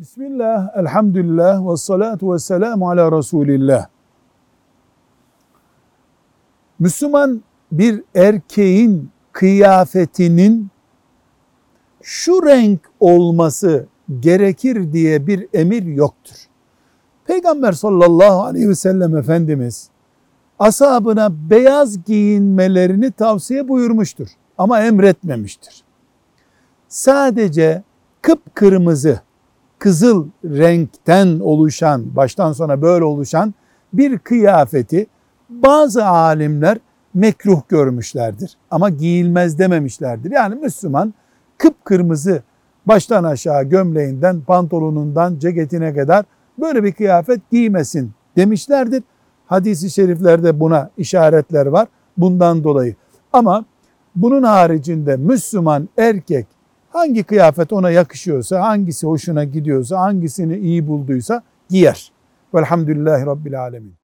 Bismillah, elhamdülillah ve salatu ve selamu ala Resulillah. Müslüman bir erkeğin kıyafetinin şu renk olması gerekir diye bir emir yoktur. Peygamber sallallahu aleyhi ve sellem Efendimiz ashabına beyaz giyinmelerini tavsiye buyurmuştur ama emretmemiştir. Sadece kıpkırmızı, kızıl renkten oluşan, baştan sona böyle oluşan bir kıyafeti bazı alimler mekruh görmüşlerdir. Ama giyilmez dememişlerdir. Yani Müslüman kıpkırmızı baştan aşağı gömleğinden, pantolonundan, ceketine kadar böyle bir kıyafet giymesin demişlerdir. Hadis-i şeriflerde buna işaretler var bundan dolayı. Ama bunun haricinde Müslüman erkek hangi kıyafet ona yakışıyorsa, hangisi hoşuna gidiyorsa, hangisini iyi bulduysa giyer. Velhamdülillahi Rabbil Alemin.